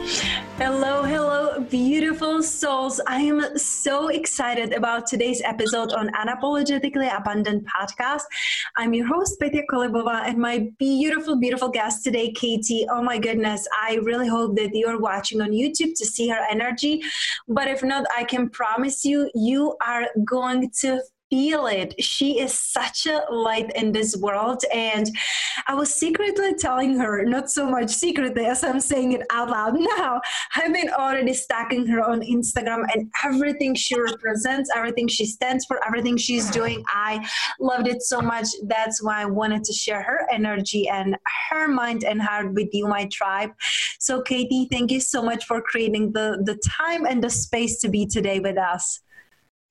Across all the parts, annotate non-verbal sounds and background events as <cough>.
Hello, hello, beautiful souls. I am so excited about today's episode on Unapologetically Abundant podcast. I'm your host, Petya Kolibova, and my beautiful, beautiful guest today, Katie. Oh my goodness, I really hope that you're watching on YouTube to see her energy. But if not, I can promise you, you are going to feel it. She is such a light in this world. And I was secretly telling her, not so much secretly as I'm saying it out loud now, I've been already stacking her on Instagram and everything she represents, everything she stands for, everything she's doing. I loved it so much. That's why I wanted to share her energy and her mind and heart with you, my tribe. So, Katie, thank you so much for creating the, the time and the space to be today with us.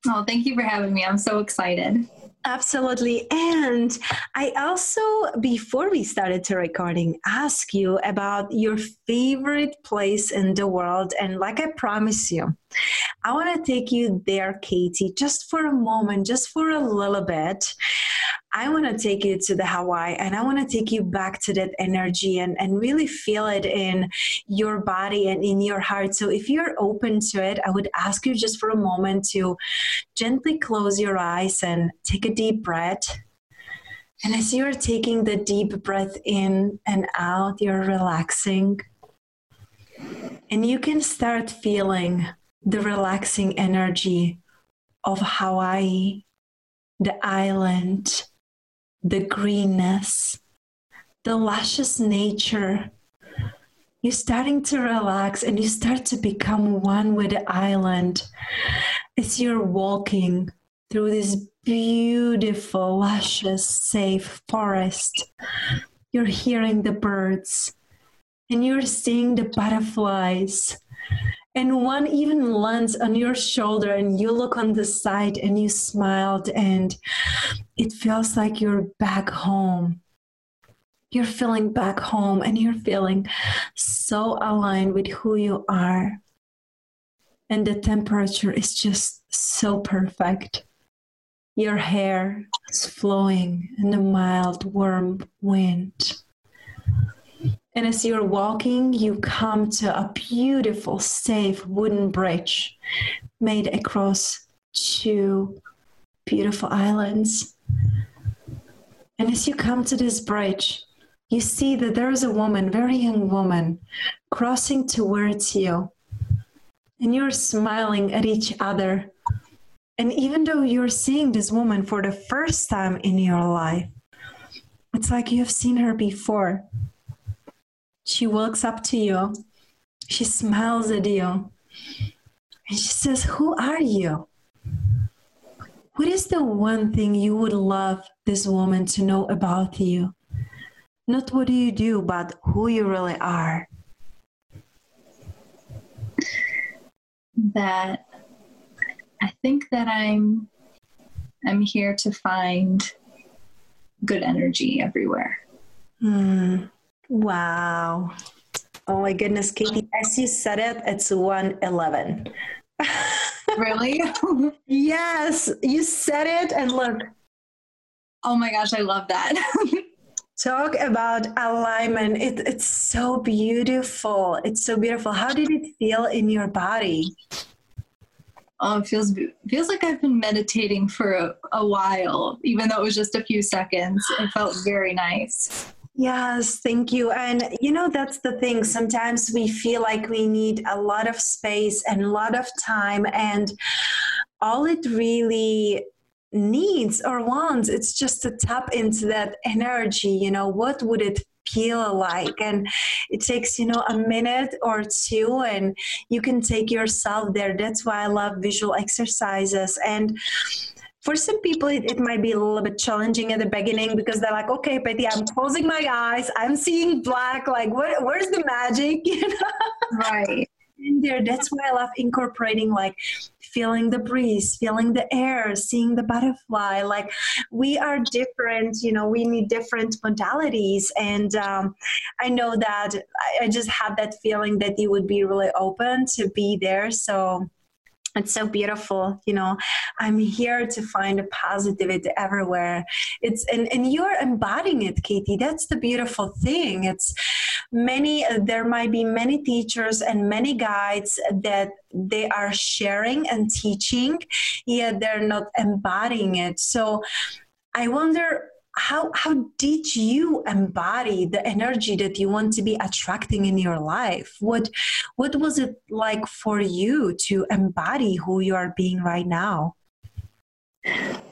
Oh, thank you for having me. I'm so excited. Absolutely. And I also, before we started to recording, ask you about your favorite place in the world. And like I promise you, I want to take you there, Katie, just for a moment, just for a little bit. I want to take you to the Hawaii and I want to take you back to that energy and, and really feel it in your body and in your heart. So, if you're open to it, I would ask you just for a moment to gently close your eyes and take a deep breath. And as you're taking the deep breath in and out, you're relaxing. And you can start feeling the relaxing energy of Hawaii, the island, the greenness, the luscious nature. You're starting to relax and you start to become one with the island as you're walking through this beautiful, luscious, safe forest. You're hearing the birds and you're seeing the butterflies and one even lands on your shoulder and you look on the side and you smiled and it feels like you're back home. You're feeling back home and you're feeling so aligned with who you are. And the temperature is just so perfect. Your hair is flowing in the mild warm wind and as you're walking, you come to a beautiful, safe wooden bridge made across two beautiful islands. And as you come to this bridge, you see that there is a woman, very young woman, crossing towards you. And you're smiling at each other. And even though you're seeing this woman for the first time in your life, it's like you have seen her before. She walks up to you. She smiles at you. And she says, Who are you? What is the one thing you would love this woman to know about you? Not what do you do, but who you really are. That I think that I'm I'm here to find good energy everywhere. Mm. Wow. Oh my goodness, Katie, as you said it, it's 111. really? <laughs> yes, you said it and look. Oh my gosh, I love that. <laughs> Talk about alignment. It, it's so beautiful. It's so beautiful. How did it feel in your body? Oh, it feels feels like I've been meditating for a, a while, even though it was just a few seconds. It felt very nice. Yes, thank you. And you know, that's the thing. Sometimes we feel like we need a lot of space and a lot of time, and all it really needs or wants it's just to tap into that energy you know what would it feel like and it takes you know a minute or two and you can take yourself there that's why i love visual exercises and for some people it, it, might be a little bit challenging at the beginning because they're like okay Patty I'm closing my eyes I'm seeing black like what where's the magic <laughs> you know right in there that's why I love incorporating like feeling the breeze, feeling the air, seeing the butterfly. Like we are different, you know, we need different modalities. And um, I know that I, I just had that feeling that you would be really open to be there. So it's so beautiful you know. I'm here to find a positivity everywhere. It's and, and you're embodying it katie. That's the beautiful thing. It's many there might be many teachers and many guides that they are sharing and teaching yet they're not embodying it. So i wonder how how did you embody the energy that you want to be attracting in your life? What what was it like for you to embody who you are being right now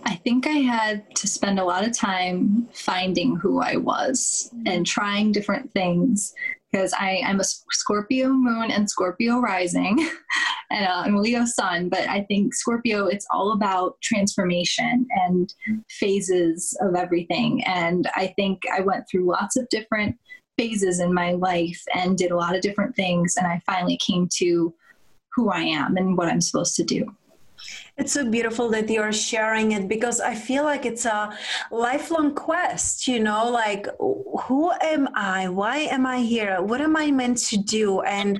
I think I had to spend a lot of time finding who I was and trying different things because I'm a Scorpio moon and Scorpio rising, <laughs> and uh, I'm a Leo sun. But I think Scorpio, it's all about transformation and phases of everything. And I think I went through lots of different phases in my life and did a lot of different things. And I finally came to who I am and what I'm supposed to do. It's so beautiful that you're sharing it because I feel like it's a lifelong quest, you know, like who am I? Why am I here? What am I meant to do? And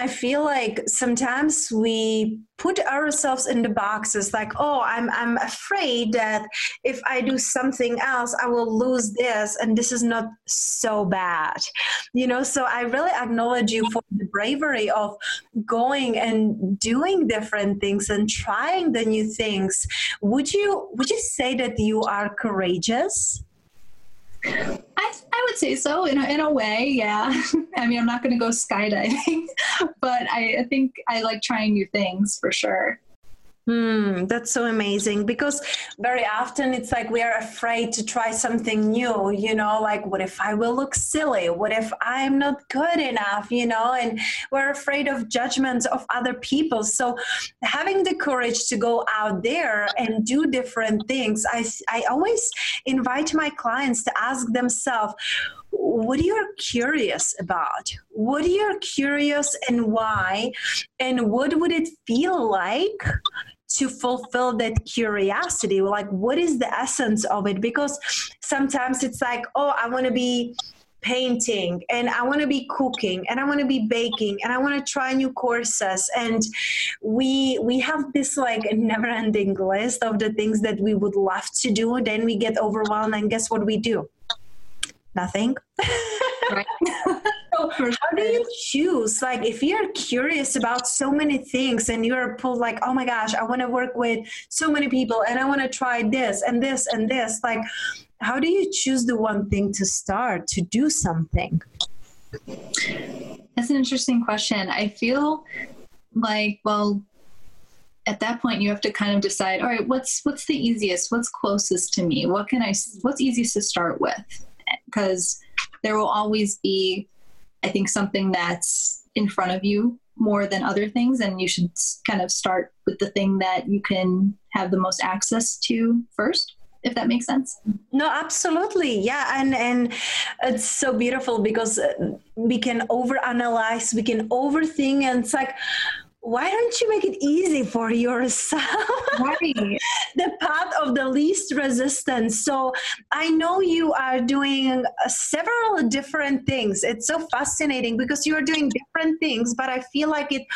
I feel like sometimes we put ourselves in the boxes like, oh, I'm, I'm afraid that if I do something else, I will lose this, and this is not so bad. You know, so I really acknowledge you for the bravery of going and doing different things and trying the new things. Would you would you say that you are courageous? I, I would say so in a, in a way, yeah. <laughs> I mean, I'm not going to go skydiving, <laughs> but I, I think I like trying new things for sure. Hmm, that's so amazing because very often it's like we are afraid to try something new, you know, like what if I will look silly? What if I'm not good enough, you know? And we're afraid of judgments of other people. So having the courage to go out there and do different things, I, I always invite my clients to ask themselves, what are you curious about? What are you curious and why? And what would it feel like to fulfill that curiosity? Like, what is the essence of it? Because sometimes it's like, oh, I want to be painting and I want to be cooking and I want to be baking and I want to try new courses and we we have this like never ending list of the things that we would love to do then we get overwhelmed and guess what we do nothing. Right. <laughs> so how do you choose? Like, if you're curious about so many things and you're pulled, like, oh my gosh, I want to work with so many people and I want to try this and this and this, like, how do you choose the one thing to start to do something? That's an interesting question. I feel like, well, at that point you have to kind of decide all right what's what's the easiest what's closest to me what can i what's easiest to start with because there will always be, I think, something that's in front of you more than other things, and you should kind of start with the thing that you can have the most access to first if that makes sense. No absolutely. Yeah and and it's so beautiful because we can overanalyze we can overthink and it's like why don't you make it easy for yourself? <laughs> Right. the path of the least resistance. So I know you are doing uh, several different things. It's so fascinating because you are doing different things, but I feel like it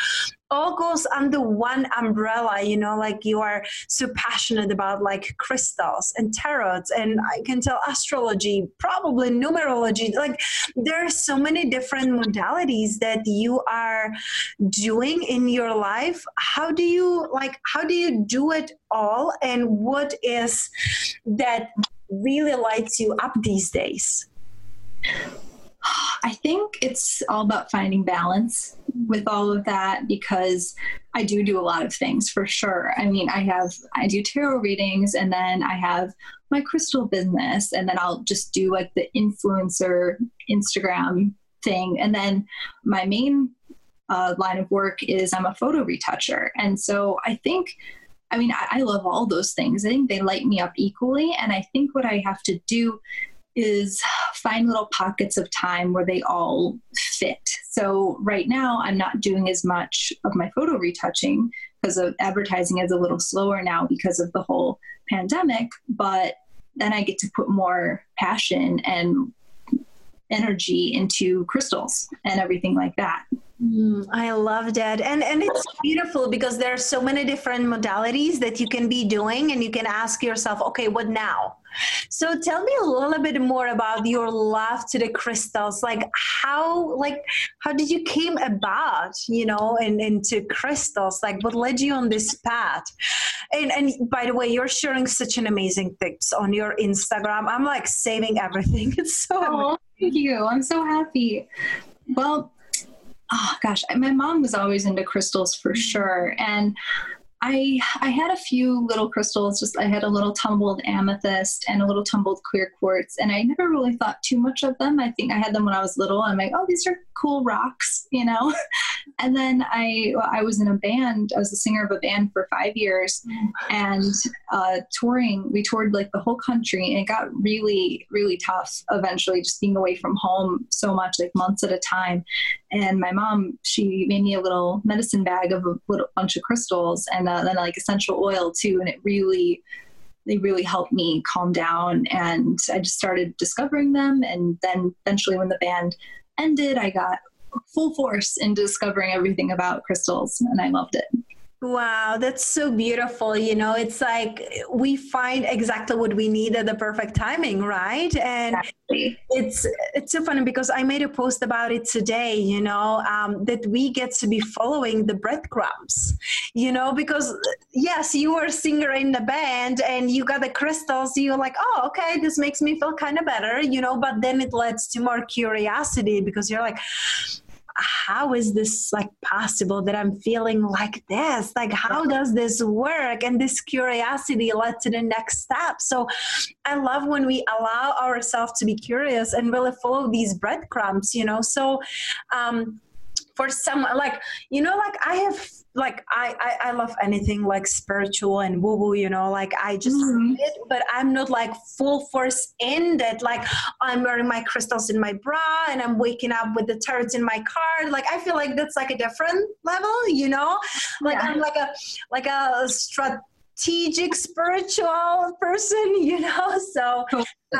all goes under one umbrella you know like you are so passionate about like crystals and tarots and i can tell astrology probably numerology like there are so many different modalities that you are doing in your life. How do you like how do you do it all and what is that really lights you up these days I think it's all about finding balance with all of that because I do do a lot of things for sure. I mean, I have I do tarot readings and then I have my crystal business and then I'll just do like the influencer Instagram thing and then my main uh, line of work is I'm a photo retoucher. And so I think I mean, I, I love all those things. I think they light me up equally. And I think what I have to do is find little pockets of time where they all fit. So right now, I'm not doing as much of my photo retouching because of advertising is a little slower now because of the whole pandemic. But then I get to put more passion and energy into crystals and everything like that. Mm, I love that. And and it's beautiful because there are so many different modalities that you can be doing and you can ask yourself, okay, what now? So tell me a little bit more about your love to the crystals. Like how like how did you came about, you know, and into crystals? Like what led you on this path? And and by the way, you're sharing such an amazing tips on your Instagram. I'm like saving everything. <laughs> It's so oh, thank you. I'm so happy. Well, oh gosh, my mom was always into crystals for mm. sure. And I I had a few little crystals. Just I had a little tumbled amethyst and a little tumbled clear quartz, and I never really thought too much of them. I think I had them when I was little. I'm like, oh, these are cool rocks, you know. <laughs> and then I I was in a band. I was the singer of a band for five years, and uh, touring. We toured like the whole country, and it got really really tough. Eventually, just being away from home so much, like months at a time. And my mom, she made me a little medicine bag of a little bunch of crystals, and uh, then like essential oil too, and it really they really helped me calm down and I just started discovering them and then eventually when the band ended I got full force in discovering everything about crystals and I loved it. Wow, that's so beautiful. You know, it's like we find exactly what we need at the perfect timing, right? And exactly. it's it's so funny because I made a post about it today. You know, um, that we get to be following the breadcrumbs. You know, because yes, you were a singer in the band and you got the crystals. You're like, oh, okay, this makes me feel kind of better. You know, but then it leads to more curiosity because you're like how is this like possible that I'm feeling like this? Like, how does this work? And this curiosity led to the next step. So I love when we allow ourselves to be curious and really follow these breadcrumbs, you know. So um for someone like you know like i have like I, I, I love anything like spiritual and woo woo, you know, like I just mm-hmm. it, but I'm not like full force in that. Like I'm wearing my crystals in my bra and I'm waking up with the turrets in my card. Like I feel like that's like a different level, you know. Like yeah. I'm like a like a strut strategic spiritual person <laughs> you know? So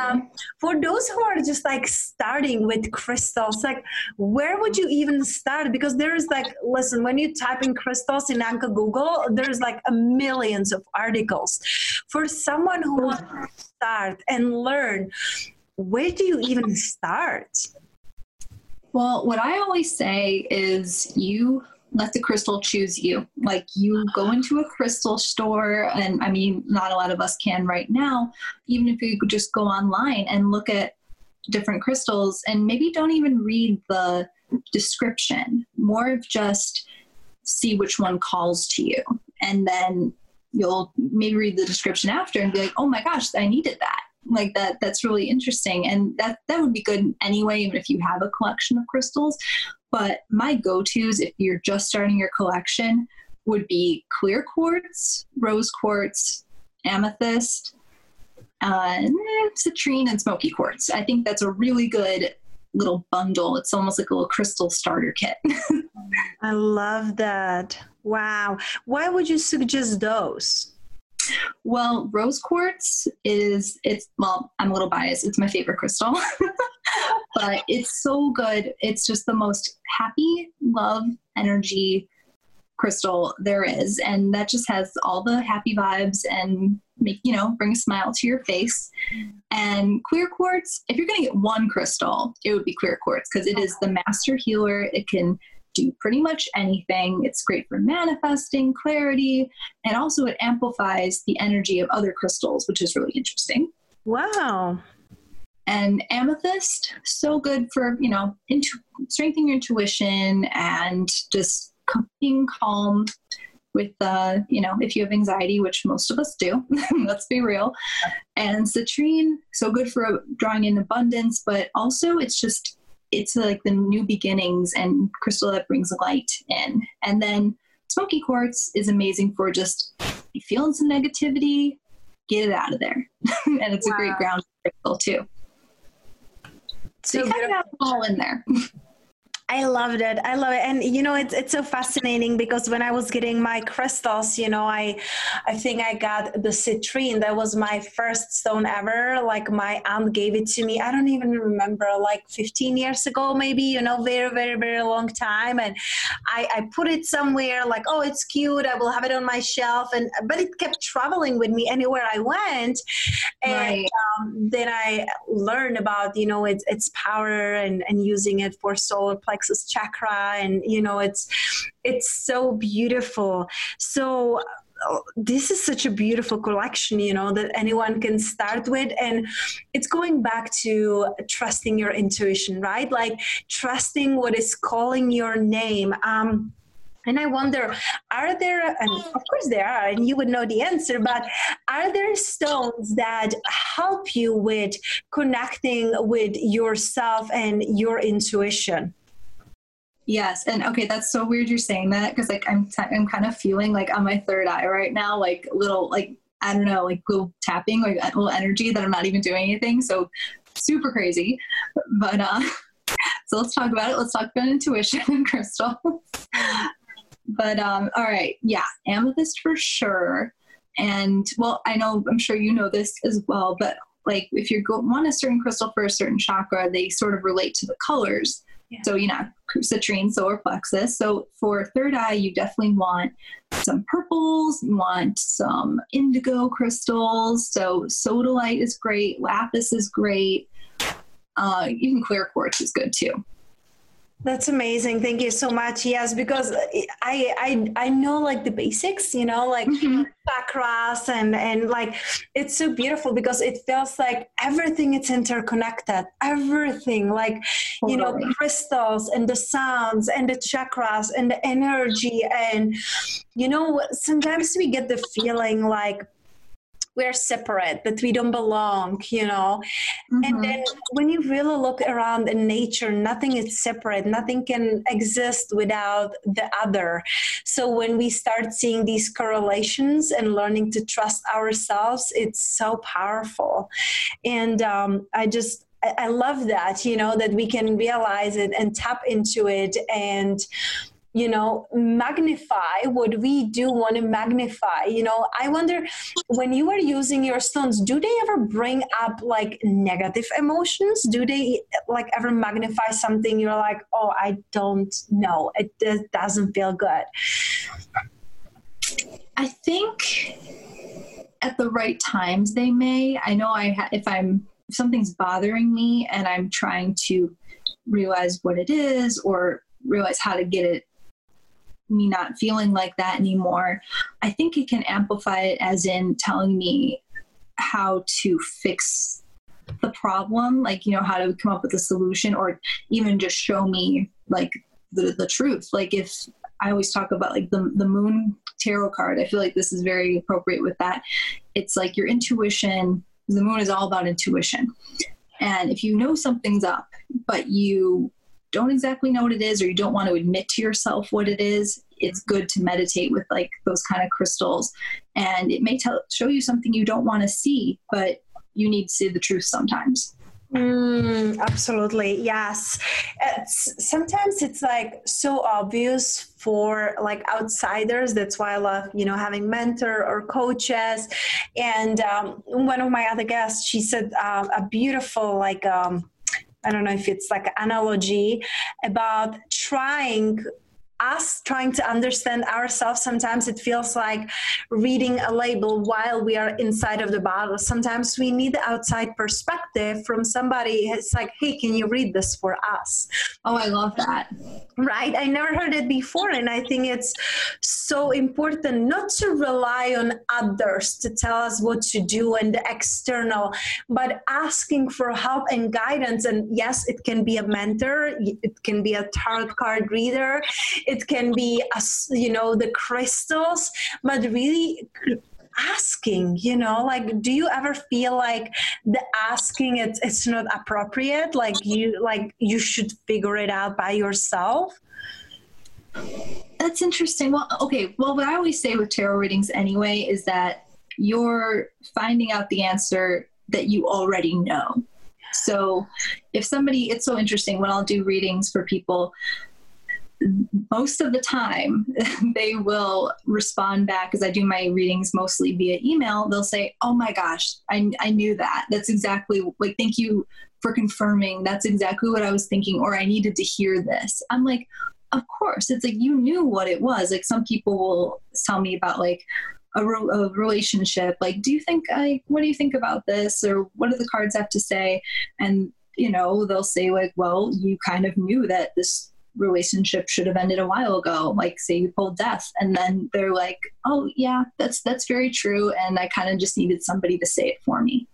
um, for those who are just like starting with crystals like where would you even start? Because there's like listen when you type in crystals in anchor google there's like a millions of articles. For someone who wants to start and learn where do you even start? Well what i always say is you let the crystal choose you. Like you go into a crystal store, and I mean, not a lot of us can right now. Even if you could just go online and look at different crystals, and maybe don't even read the description, more of just see which one calls to you. And then you'll maybe read the description after and be like, oh my gosh, I needed that like that that's really interesting and that that would be good anyway even if you have a collection of crystals but my go tos, if you're just starting your collection, would be clear quartz, rose quartz, amethyst, uh, citrine, and smoky quartz. I think that's a really good little bundle. It's almost like a little crystal starter kit. <laughs> I love that. Wow. Why would you suggest those? Well, rose quartz is it's well, I'm a little biased. It's my favorite crystal. <laughs> but it's so good. It's just the most happy, love, energy crystal there is. And that just has all the happy vibes and make, you know, bring a smile to your face. And clear quartz, if you're going to get one crystal, it would be clear quartz because it is the master healer. It can do pretty much anything. It's great for manifesting, clarity, and also it amplifies the energy of other crystals, which is really interesting. Wow. And amethyst, so good for, you know, intu- strengthening your intuition and just being calm with uh, you know if you have anxiety which most of us do <laughs> let's be real and citrine so good for drawing in abundance but also it's just it's like the new beginnings and crystal that brings light in. And then smoky quartz is amazing for just feeling some negativity get it out of there. <laughs> And it's wow. a great ground crystal too. So, so you kind of have all in there <laughs> I loved it. I love it. And you know, it's it's so fascinating because when I was getting my crystals, you know, I I think I got the citrine. That was my first stone ever. Like my aunt gave it to me. I don't even remember, like 15 years ago, maybe, you know, very, very, very long time. And I, I put it somewhere like, oh, it's cute. I will have it on my shelf. And but it kept traveling with me anywhere I went. And right. um, then I learned about, you know, its its power and, and using it for solar plexus plexus chakra and you know it's it's so beautiful. So this is such a beautiful collection you know that anyone can start with. And it's going back to trusting your intuition right? Like trusting what is calling your name. Um and I wonder, are there, and of course there are, and you would know the answer, but are there stones that help you with connecting with yourself and your intuition? Yes, and okay, that's so weird you're saying that because like I'm t- I'm kind of feeling like on my third eye right now, like little like I don't know, like little tapping, like little energy that I'm not even doing anything. So super crazy, but uh, <laughs> so let's talk about it. Let's talk about intuition and <laughs> crystal. but um, all right, yeah, amethyst for sure. And well, I know I'm sure you know this as well, but like if you go want a certain crystal for a certain chakra, they sort of relate to the colors. Yeah. So, you know, citrine, solar plexus. So, for third eye, you definitely want some purples, you want some indigo crystals. So, sodalite is great, lapis is great. Uh, even clear quartz is good too. That's amazing. Thank you so much. Yes, because I I I know like the basics, you know, like mm-hmm. chakras and and like it's so beautiful because it feels like everything is interconnected. Everything like totally. you know crystals and the sounds and the chakras and the energy and you know sometimes we get the feeling like we're separate, that we don't belong, you know. Mm-hmm. And then when you really look around in nature, nothing is separate, nothing can exist without the other. So when we start seeing these correlations and learning to trust ourselves, it's so powerful. And um, I just, I love that, you know, that we can realize it and tap into it and you know magnify what we do want to magnify you know? I wonder when you are using your stones do they ever bring up like negative emotions? Do they like ever magnify something? You're like oh i don't know. It doesn't feel good. I think at the right times they may. I know i ha- if i'm if something's bothering me and i'm trying to realize what it is or realize how to get it me not feeling like that anymore, I think it can amplify it as in telling me how to fix the problem, like, you know, how to come up with a solution or even just show me like the, the truth. Like if I always talk about like the, the moon tarot card, I feel like this is very appropriate with that. It's like your intuition, the moon is all about intuition. And if you know something's up, but you don't exactly know what it is or you don't want to admit to yourself what it is, it's good to meditate with like those kind of crystals. And it may tell show you something you don't want to see, but you need to see the truth sometimes. Mm, absolutely, yes. It's, sometimes it's like so obvious for like outsiders. That's why I love, you know, having mentor or coaches. And um, one of my other guests, she said uh, a beautiful like um, I don't know if it's like analogy about trying us trying to understand ourselves sometimes it feels like reading a label while we are inside of the bottle. Sometimes we need the outside perspective from somebody. It's like hey can you read this for us? Oh i love that. Right? I never heard it before and i think it's so important not to rely on others to tell us what to do and the external but asking for help and guidance. And yes it can be a mentor it can be a tarot card reader it can be a, you know the crystals but really asking you know like do you ever feel like the asking it's it's not appropriate? Like you like you should figure it out by yourself? That's interesting. Well okay. Well what i always say with tarot readings anyway is that you're finding out the answer that you already know. So if somebody it's so interesting when i'll do readings for people most of the time <laughs> they will respond back because I do my readings mostly via email. They'll say, Oh my gosh, I, I knew that. That's exactly like, thank you for confirming. That's exactly what I was thinking, or I needed to hear this. I'm like, Of course. It's like you knew what it was. Like some people will tell me about like, a, re- a relationship like do you think i what do you think about this or what do the cards have to say and you know they'll say like well you kind of knew that this relationship should have ended a while ago. Like say you pulled death and then they're like oh yeah that's that's very true and i kind of just needed somebody to say it for me.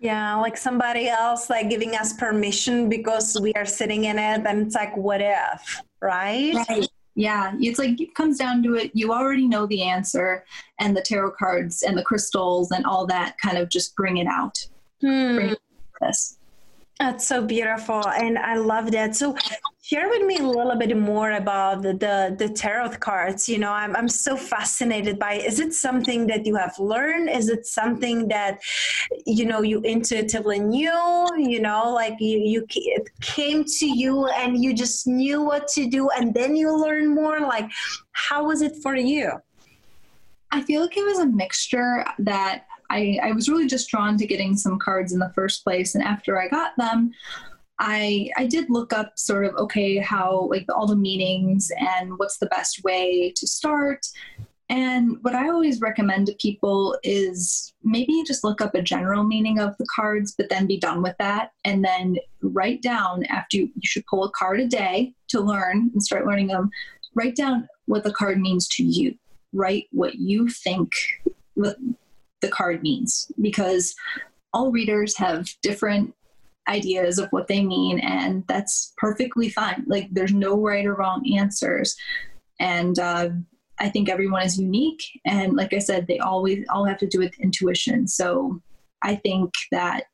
Yeah like somebody else like giving us permission because we are sitting in it and it's like what if right? Right. Yeah it's like it comes down to it. You already know the answer and the tarot cards and the crystals and all that kind of just bring it out. Hmm. bring it this that's so beautiful, and I love that. So, share with me a little bit more about the, the, the tarot cards. You know, I'm I'm so fascinated by. It. Is it something that you have learned? Is it something that you know you intuitively knew? You know, like you you it came to you and you just knew what to do, and then you learn more. Like, how was it for you? I feel like it was a mixture that I, I was really just drawn to getting some cards in the first place. And after I got them, I I did look up sort of okay how like all the meanings and what's the best way to start. And what I always recommend to people is maybe just look up a general meaning of the cards, but then be done with that. And then write down after you, you should pull a card a day to learn and start learning them. Write down what the card means to you. Write what you think the card means because all readers have different ideas of what they mean and that's perfectly fine. Like there's no right or wrong answers. And uh, i think everyone is unique and like i said they always all have to do with intuition. So i think that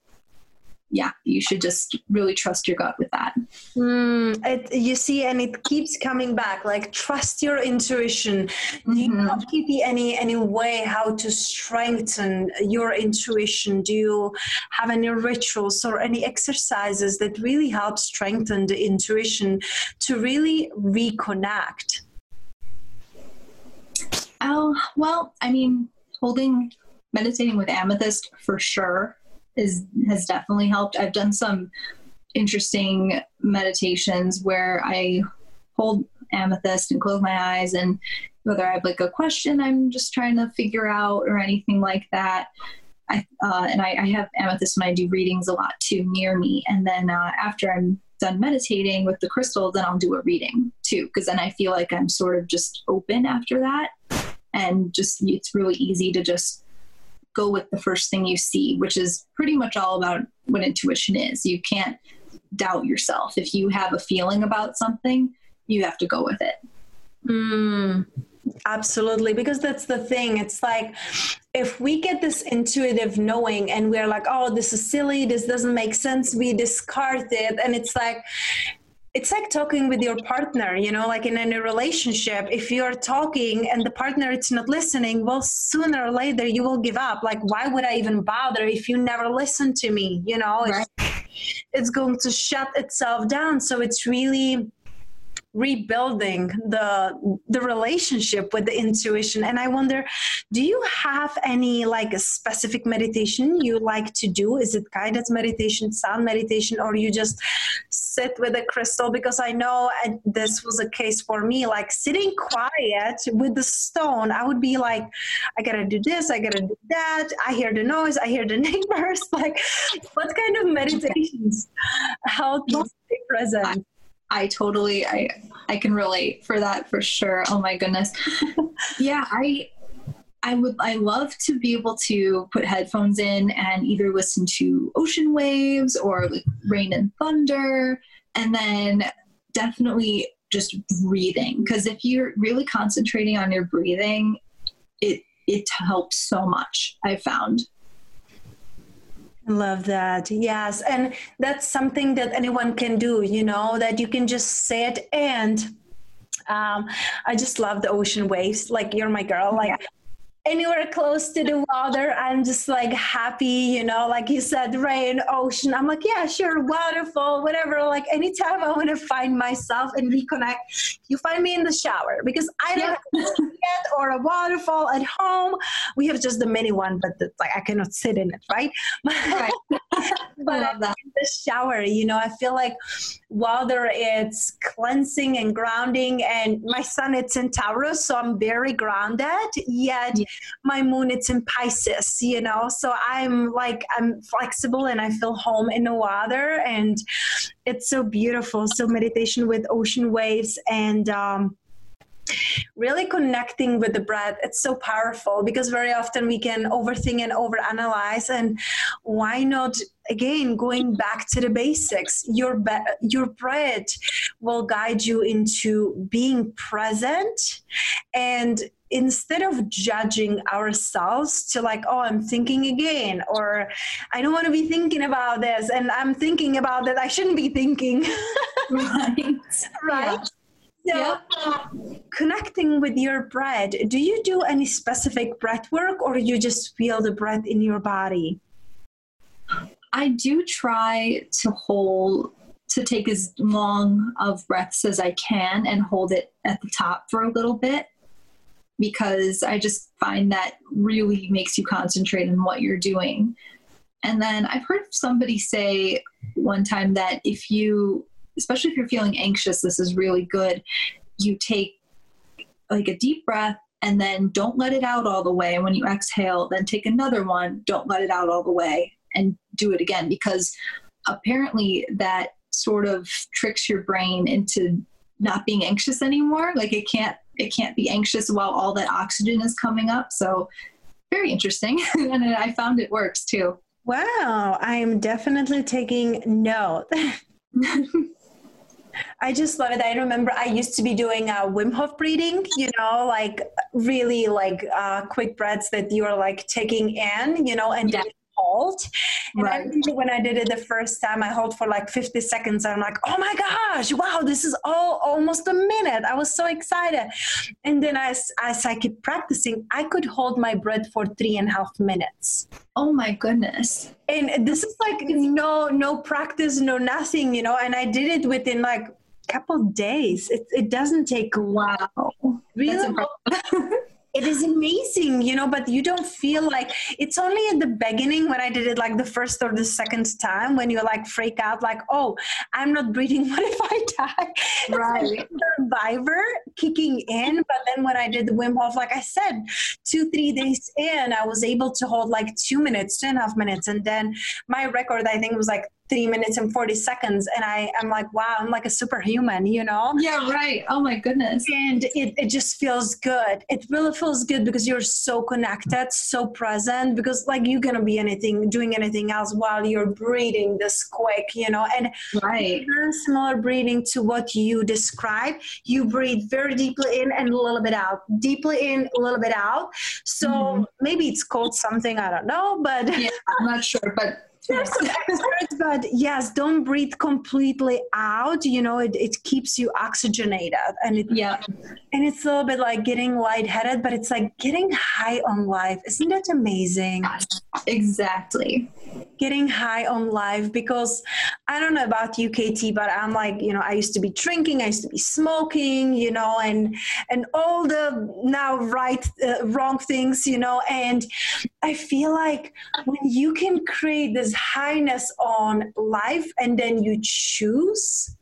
yeah, you should just really trust your gut with that. Mm, it, you see, and it keeps coming back. Like trust your intuition. Mm-hmm. Do you mm-hmm. have any any way how to strengthen your intuition? Do you have any rituals or any exercises that really help strengthen the intuition to really reconnect? Oh well, I mean, holding meditating with amethyst for sure is has definitely helped. I've done some interesting meditations where I hold amethyst and close my eyes and whether I have like a question I'm just trying to figure out or anything like that. I, uh, and I, I, have amethyst when I do readings a lot too near me. And then uh, after I'm done meditating with the crystals, then I'll do a reading too, because then I feel like I'm sort of just open after that. And just it's really easy to just go with the first thing you see, which is pretty much all about what intuition is. You can't doubt yourself. If you have a feeling about something, you have to go with it. Mm, absolutely. Because that's the thing. It's like if we get this intuitive knowing and we're like, oh, this is silly, this doesn't make sense, we discard it. And it's like, it's like talking with your partner you know like in any relationship if you're talking and the partner is not listening well sooner or later you will give up. Like why would i even bother if you never listen to me? You know right. it's, it's going to shut itself down. So it's really rebuilding the the relationship with the intuition. And i wonder do you have any like a specific meditation you like to do? Is it guided meditation sound meditation or you just sit with a crystal? Because i know uh, this was a case for me like sitting quiet with the stone i would be like i gotta do this i gotta do that. I hear the noise i hear the <laughs> neighbors. Like what kind of <laughs> meditations help you stay present I totally I I can relate for that for sure. Oh my goodness. <laughs> yeah, I I would I love to be able to put headphones in and either listen to ocean waves or like rain and thunder and then definitely just breathing because if you're really concentrating on your breathing it it helps so much I found. Love that. Yes. And that's something that anyone can do, you know, that you can just say it. And um, I just love the ocean waves. Like, you're my girl. Like, yeah anywhere close to the water i'm just like happy you know? Like you said rain ocean. I'm like yeah sure waterfall whatever. Like anytime i want to find myself and reconnect you find me in the shower because i don't yeah. have yet <laughs> or a waterfall at home. We have just the mini one but it's like i cannot sit in it right, <laughs> right. <laughs> but in the shower you know i feel like whether it's cleansing and grounding and my sun it's in taurus so i'm very grounded yet yeah my moon it's in pisces you know? So i'm like i'm flexible and i feel home in the water and it's so beautiful. So meditation with ocean waves and um, really connecting with the breath it's so powerful because very often we can overthink and overanalyze and why not again going back to the basics your be- your breath will guide you into being present and instead of judging ourselves to like oh i'm thinking again or i don't want to be thinking about this and i'm thinking about that i shouldn't be thinking right <laughs> right yeah. So, yeah. connecting with your breath, do you do any specific breath work or you just feel the breath in your body? I do try to hold to take as long of breaths as I can and hold it at the top for a little bit because I just find that really makes you concentrate on what you're doing. And then I've heard somebody say one time that if you, especially if you're feeling anxious, this is really good. You take like a deep breath and then don't let it out all the way. And when you exhale, then take another one, don't let it out all the way, and do it again because apparently that sort of tricks your brain into not being anxious anymore. Like it can't it can't be anxious while all that oxygen is coming up. So very interesting. <laughs> and I found it works too. Wow, I'm definitely taking note. <laughs> I just love it. I remember I used to be doing a Wim Hof breathing, you know, like really like uh, quick breaths that you are like taking in, you know, and yeah hold. And right. I when I did it the first time, I hold for like 50 seconds. I'm like, oh my gosh, wow, this is all almost a minute. I was so excited. And then as, as I keep practicing, I could hold my breath for three and a half minutes. Oh my goodness. And this is like no, no practice, no nothing, you know, and I did it within like couple days. It, it doesn't take wow. Really? <laughs> it is amazing you know but you don't feel like it's only at the beginning when i did it like the first or the second time when you like freak out like oh i'm not breathing <laughs> what if i die? Right. survivor kicking in but then when i did the wim hof like i said two three days in i was able to hold like two minutes two and a half minutes and then my record i think was like three minutes and 40 seconds and i am like wow i'm like a superhuman you know? Yeah right. Oh my goodness. And it, it just feels good. It really feels good because you're so connected so present because like you're gonna be anything doing anything else while you're breathing this quick you know? And right. similar breathing to what you describe you breathe very deeply in and a little bit out deeply in a little bit out. So mm-hmm. maybe it's called something i don't know but yeah i'm not sure but there's some experts, but yes, don't breathe completely out. You know, it, it keeps you oxygenated, and it yeah, and it's a little bit like getting lightheaded, but it's like getting high on life. Isn't that amazing? Exactly. Getting high on life because I don't know about you, Katie, but I'm like, you know, I used to be drinking, I used to be smoking, you know, and and all the now right, uh, wrong things, you know, and I feel like when you can create this highness on life and then you choose,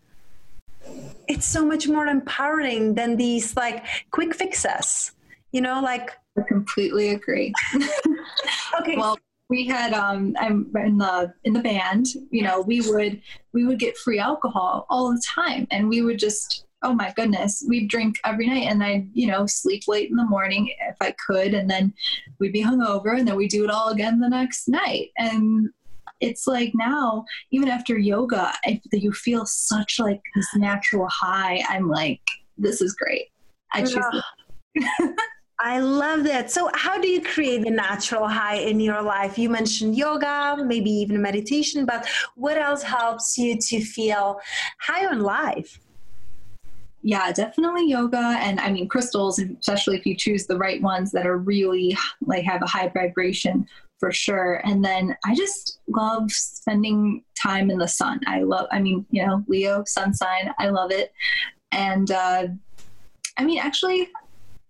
it's so much more empowering than these like quick fixes, you know, like I completely agree. <laughs> okay. Well, we had um I'm in the in the band, you know, we would we would get free alcohol all the time and we would just oh my goodness, we'd drink every night and I'd, you know, sleep late in the morning if I could and then we'd be hungover and then we'd do it all again the next night. And it's like now, even after yoga, I, you feel such like this natural high. I'm like, this is great. I choose <laughs> I love that. So, how do you create the natural high in your life? You mentioned yoga, maybe even meditation, but what else helps you to feel high on life? Yeah, definitely yoga. And I mean, crystals, especially if you choose the right ones that are really like have a high vibration for sure. And then I just love spending time in the sun. I love, I mean, you know, Leo, sun sign, I love it. And uh, I mean, actually,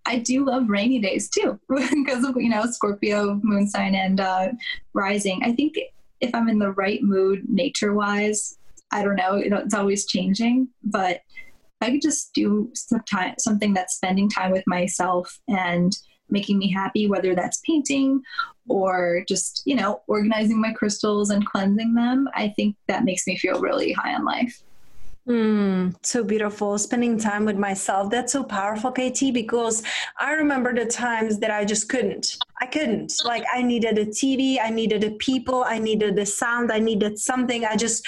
I do love rainy days too <laughs> because of you know Scorpio moon sign and uh, rising. I think if I'm in the right mood, nature wise, I don't know. It's always changing, but I could just do some time, something that's spending time with myself and making me happy, whether that's painting or just you know organizing my crystals and cleansing them. I think that makes me feel really high on life. Mm, so beautiful. Spending time with myself. That's so powerful, Katie, because I remember the times that I just couldn't. I couldn't. Like, I needed a TV, I needed a people, I needed the sound, I needed something. I just,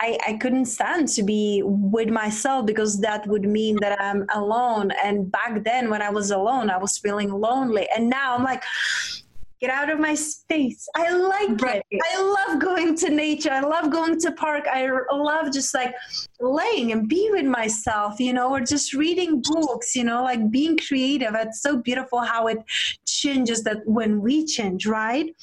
I, I couldn't stand to be with myself because that would mean that I'm alone. And back then, when I was alone, I was feeling lonely. And now I'm like, get out of my space. I like right. it. I love going to nature. I love going to park. I love just like laying and be with myself, you know, or just reading books, you know, like being creative. It's so beautiful how it changes that when we change, right?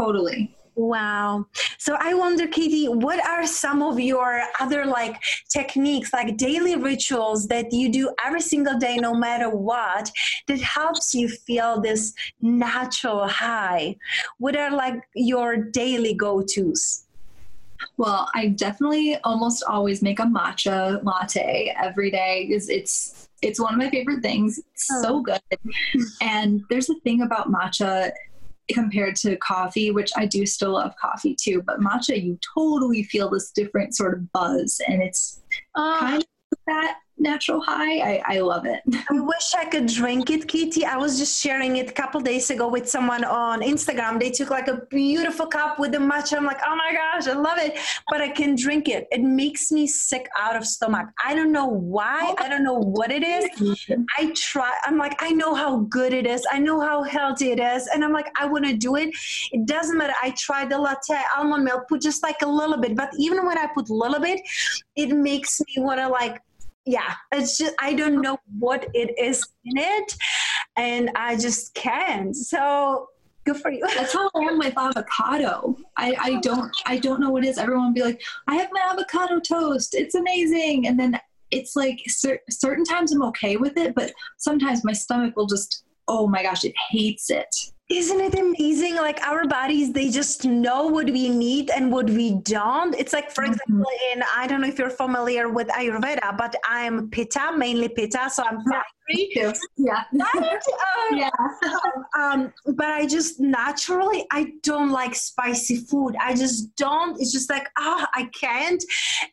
Totally. Wow. So I wonder, Katie, what are some of your other like techniques, like daily rituals that you do every single day, no matter what, that helps you feel this natural high? What are like your daily go tos? Well, I definitely almost always make a matcha latte every day because it's it's one of my favorite things. It's oh. so good. And there's a thing about matcha compared to coffee, which I do still love coffee too, but matcha, you totally feel this different sort of buzz, and it's uh, kind of that natural high. I, I love it. <laughs> I wish I could drink it, Kitty. I was just sharing it a couple days ago with someone on Instagram. They took like a beautiful cup with the matcha. I'm like, oh my gosh, I love it. But I can drink it. It makes me sick out of stomach. I don't know why. Oh, I don't know what it is. I try. I'm like, I know how good it is. I know how healthy it is. And I'm like, I want to do it. It doesn't matter. I tried the latte, almond milk, put just like a little bit. But even when I put a little bit, it makes me want to like yeah it's just i don't know what it is in it and i just can't. So good for you. <laughs> That's how i am with avocado. I, I don't i don't know what it is. Everyone be like i have my avocado toast. It's amazing. And then it's like cer- certain times i'm okay with it but sometimes my stomach will just oh my gosh it hates it isn't it amazing? Like our bodies, they just know what we need and what we don't. It's like, for mm-hmm. example, in I don't know if you're familiar with Ayurveda, but I'm Pitta, mainly Pitta, so I'm yeah. Yeah. <laughs> <laughs> yeah. Um, but I just naturally, I don't like spicy food. I just don't. It's just like, ah, oh, I can't.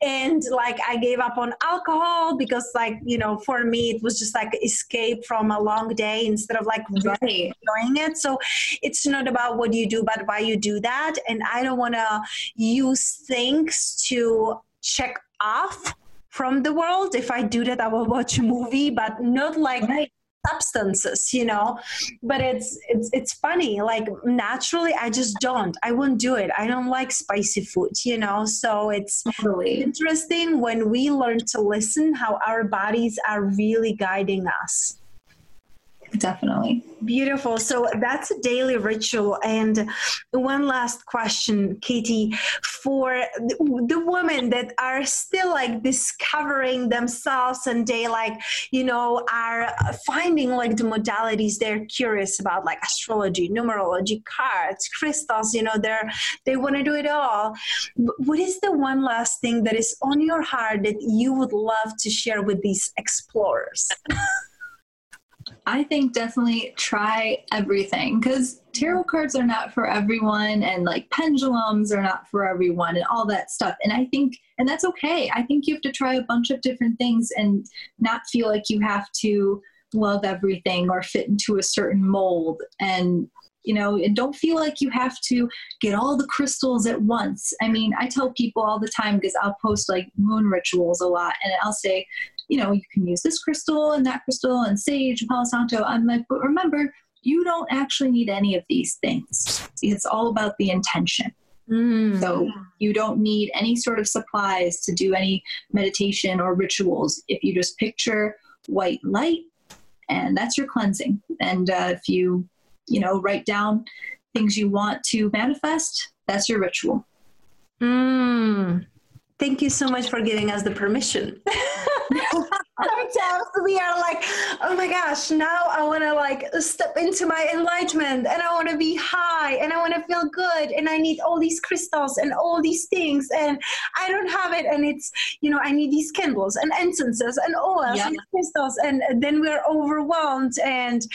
And like, I gave up on alcohol because, like, you know, for me, it was just like escape from a long day instead of like really enjoying it. So it's not about what you do, but why you do that. And I don't want to use things to check off from the world. If I do that, I will watch a movie, but not like right. substances, you know. But it's it's it's funny. Like naturally, I just don't. I won't do it. I don't like spicy food, you know. So it's really interesting when we learn to listen how our bodies are really guiding us. Definitely. Beautiful. So that's a daily ritual. And one last question, Katie, for the women that are still like discovering themselves and they like, you know, are finding like the modalities they're curious about, like astrology, numerology, cards, crystals, you know, they're, they want to do it all. What is the one last thing that is on your heart that you would love to share with these explorers? <laughs> I think definitely try everything because tarot cards are not for everyone and like pendulums are not for everyone and all that stuff. And I think, and that's okay. I think you have to try a bunch of different things and not feel like you have to love everything or fit into a certain mold. And you know, and don't feel like you have to get all the crystals at once. I mean, I tell people all the time because I'll post like moon rituals a lot and I'll say, you know, you can use this crystal and that crystal and sage and Palo Santo. I'm like, but remember, you don't actually need any of these things. It's all about the intention. Mm. So you don't need any sort of supplies to do any meditation or rituals. If you just picture white light, and that's your cleansing. And uh, if you, you know, write down things you want to manifest, that's your ritual. Mm. Thank you so much for giving us the permission. <laughs> Sometimes we are like, oh my gosh, now I want to like step into my enlightenment and I want to be high and I want to feel good and I need all these crystals and all these things and I don't have it and it's, you know, I need these candles and incenses and oils yeah. and crystals and then we're overwhelmed and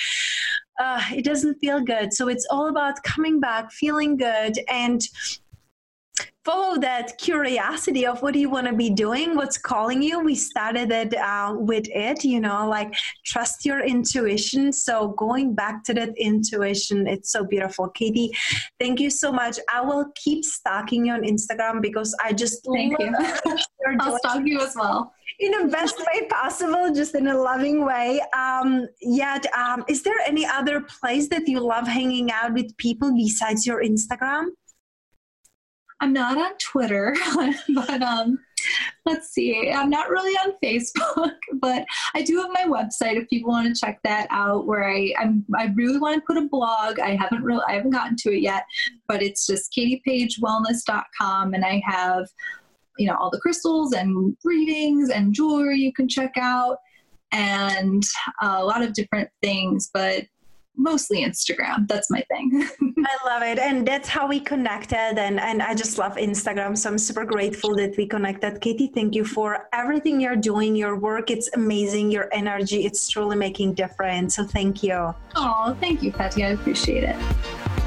uh, it doesn't feel good. So it's all about coming back, feeling good and follow that curiosity of what do you want to be doing, what's calling you. We started it uh, with it, you know, like trust your intuition. So going back to that intuition, it's so beautiful. Katie, thank you so much. I will keep stalking you on Instagram because I just thank you. <laughs> I'll stalk you as well in the best way possible, just in a loving way. Um, yet, um, is there any other place that you love hanging out with people besides your Instagram? I'm not on Twitter, <laughs> but um, let's see. I'm not really on Facebook, <laughs> but I do have my website if people want to check that out. Where I I'm, I really want to put a blog. I haven't really I haven't gotten to it yet, but it's just katiepagewellness.com, and I have you know all the crystals and readings and jewelry you can check out and a lot of different things but mostly Instagram. That's my thing. <laughs> I love it. And that's how we connected. And, and I just love Instagram. So I'm super grateful that we connected. Katie, thank you for everything you're doing. Your work, it's amazing. Your energy, it's truly making difference. So thank you. Oh, thank you, Patty. I appreciate it.